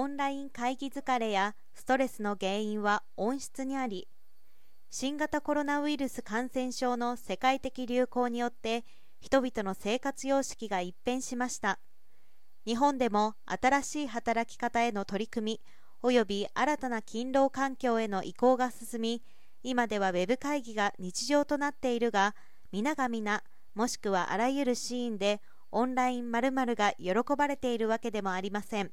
オンライン会議疲れやストレスの原因は温室にあり新型コロナウイルス感染症の世界的流行によって人々の生活様式が一変しました。日本でも新しい働き方への取り組み及び新たな勤労環境への移行が進み今ではウェブ会議が日常となっているが皆が皆もしくはあらゆるシーンでオンライン〇〇が喜ばれているわけでもありません。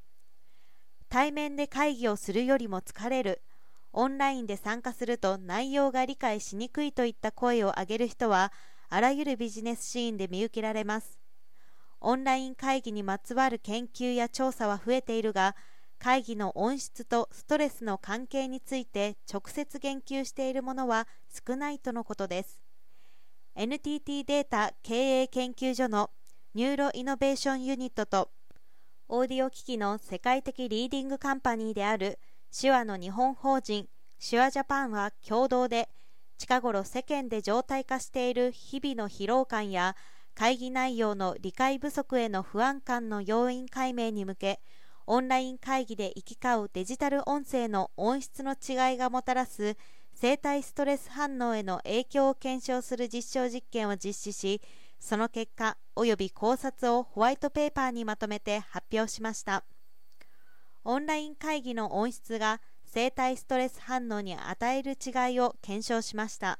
対面で会議をするよりも疲れる。オンラインで参加すると内容が理解しにくいといった声を上げる人はあらゆるビジネスシーンで見受けられます。オンライン会議にまつわる研究や調査は増えているが会議の音質とストレスの関係について直接言及しているものは少ないとのことです。NTT データ経営研究所のニューロイノベーションユニットとオーディオ機器の世界的リーディングカンパニーである手話の日本法人手話ジャパンは共同で近頃世間で常態化している日々の疲労感や会議内容の理解不足への不安感の要因解明に向けオンライン会議で行き交うデジタル音声の音質の違いがもたらす生体ストレス反応への影響を検証する実証実験を実施しその結果及び考察をホワイトペーパーにまとめて発表しました。オンライン会議の音質が生体ストレス反応に与える違いを検証しました。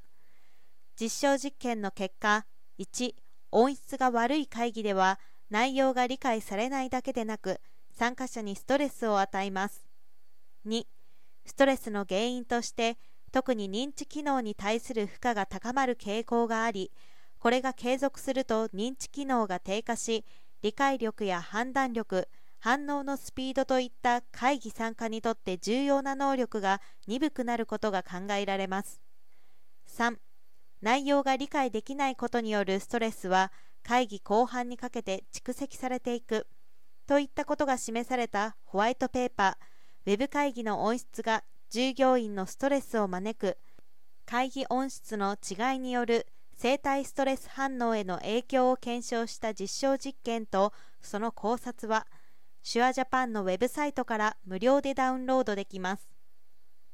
実証実験の結果1音質が悪い会議では内容が理解されないだけでなく参加者にストレスを与えます。2ストレスの原因として特に認知機能に対する負荷が高まる傾向がありこれが継続すると認知機能が低下し理解力や判断力反応のスピードといった会議参加にとって重要な能力が鈍くなることが考えられます。3内容が理解できないことによるストレスは会議後半にかけて蓄積されていく。といったことが示されたホワイトペーパーウェブ会議の音質が従業員のストレスを招く。会議音質の違いによる生体ストレス反応への影響を検証した実証実験とその考察は手話ジャパンのウェブサイトから無料でダウンロードできます。